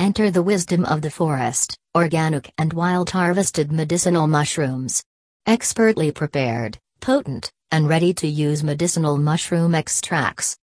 Enter the wisdom of the forest, organic and wild harvested medicinal mushrooms. Expertly prepared, potent, and ready to use medicinal mushroom extracts.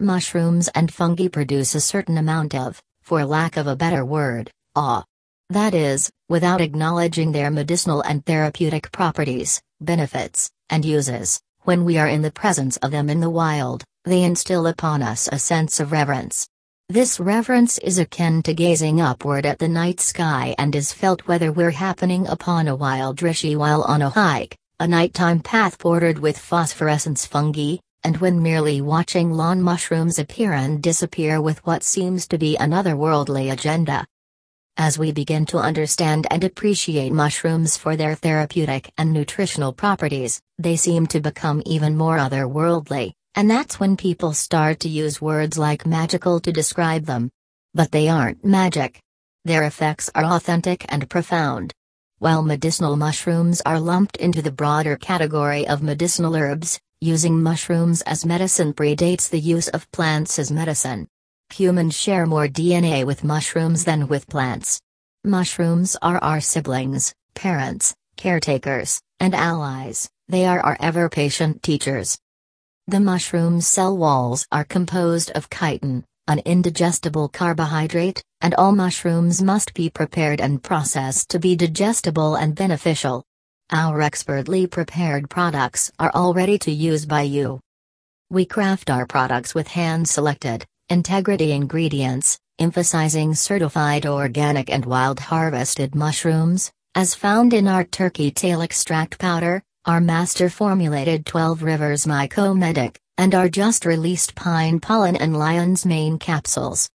Mushrooms and fungi produce a certain amount of, for lack of a better word, awe. That is, without acknowledging their medicinal and therapeutic properties, benefits, and uses, when we are in the presence of them in the wild, they instill upon us a sense of reverence. This reverence is akin to gazing upward at the night sky and is felt whether we're happening upon a wild reishi while on a hike, a nighttime path bordered with phosphorescence fungi, and when merely watching lawn mushrooms appear and disappear with what seems to be an otherworldly agenda. As we begin to understand and appreciate mushrooms for their therapeutic and nutritional properties, they seem to become even more otherworldly, and that's when people start to use words like magical to describe them. But they aren't magic. Their effects are authentic and profound. While medicinal mushrooms are lumped into the broader category of medicinal herbs, using mushrooms as medicine predates the use of plants as medicine. Humans share more DNA with mushrooms than with plants. Mushrooms are our siblings, parents, caretakers, and allies, they are our ever patient teachers. The mushroom's cell walls are composed of chitin, an indigestible carbohydrate, and all mushrooms must be prepared and processed to be digestible and beneficial. Our expertly prepared products are all ready to use by you. We craft our products with hand selected, integrity ingredients, emphasizing certified organic and wild harvested mushrooms, as found in our turkey tail extract powder, our master formulated 12 Rivers Mycomedic, and our just released pine pollen and lion's mane capsules.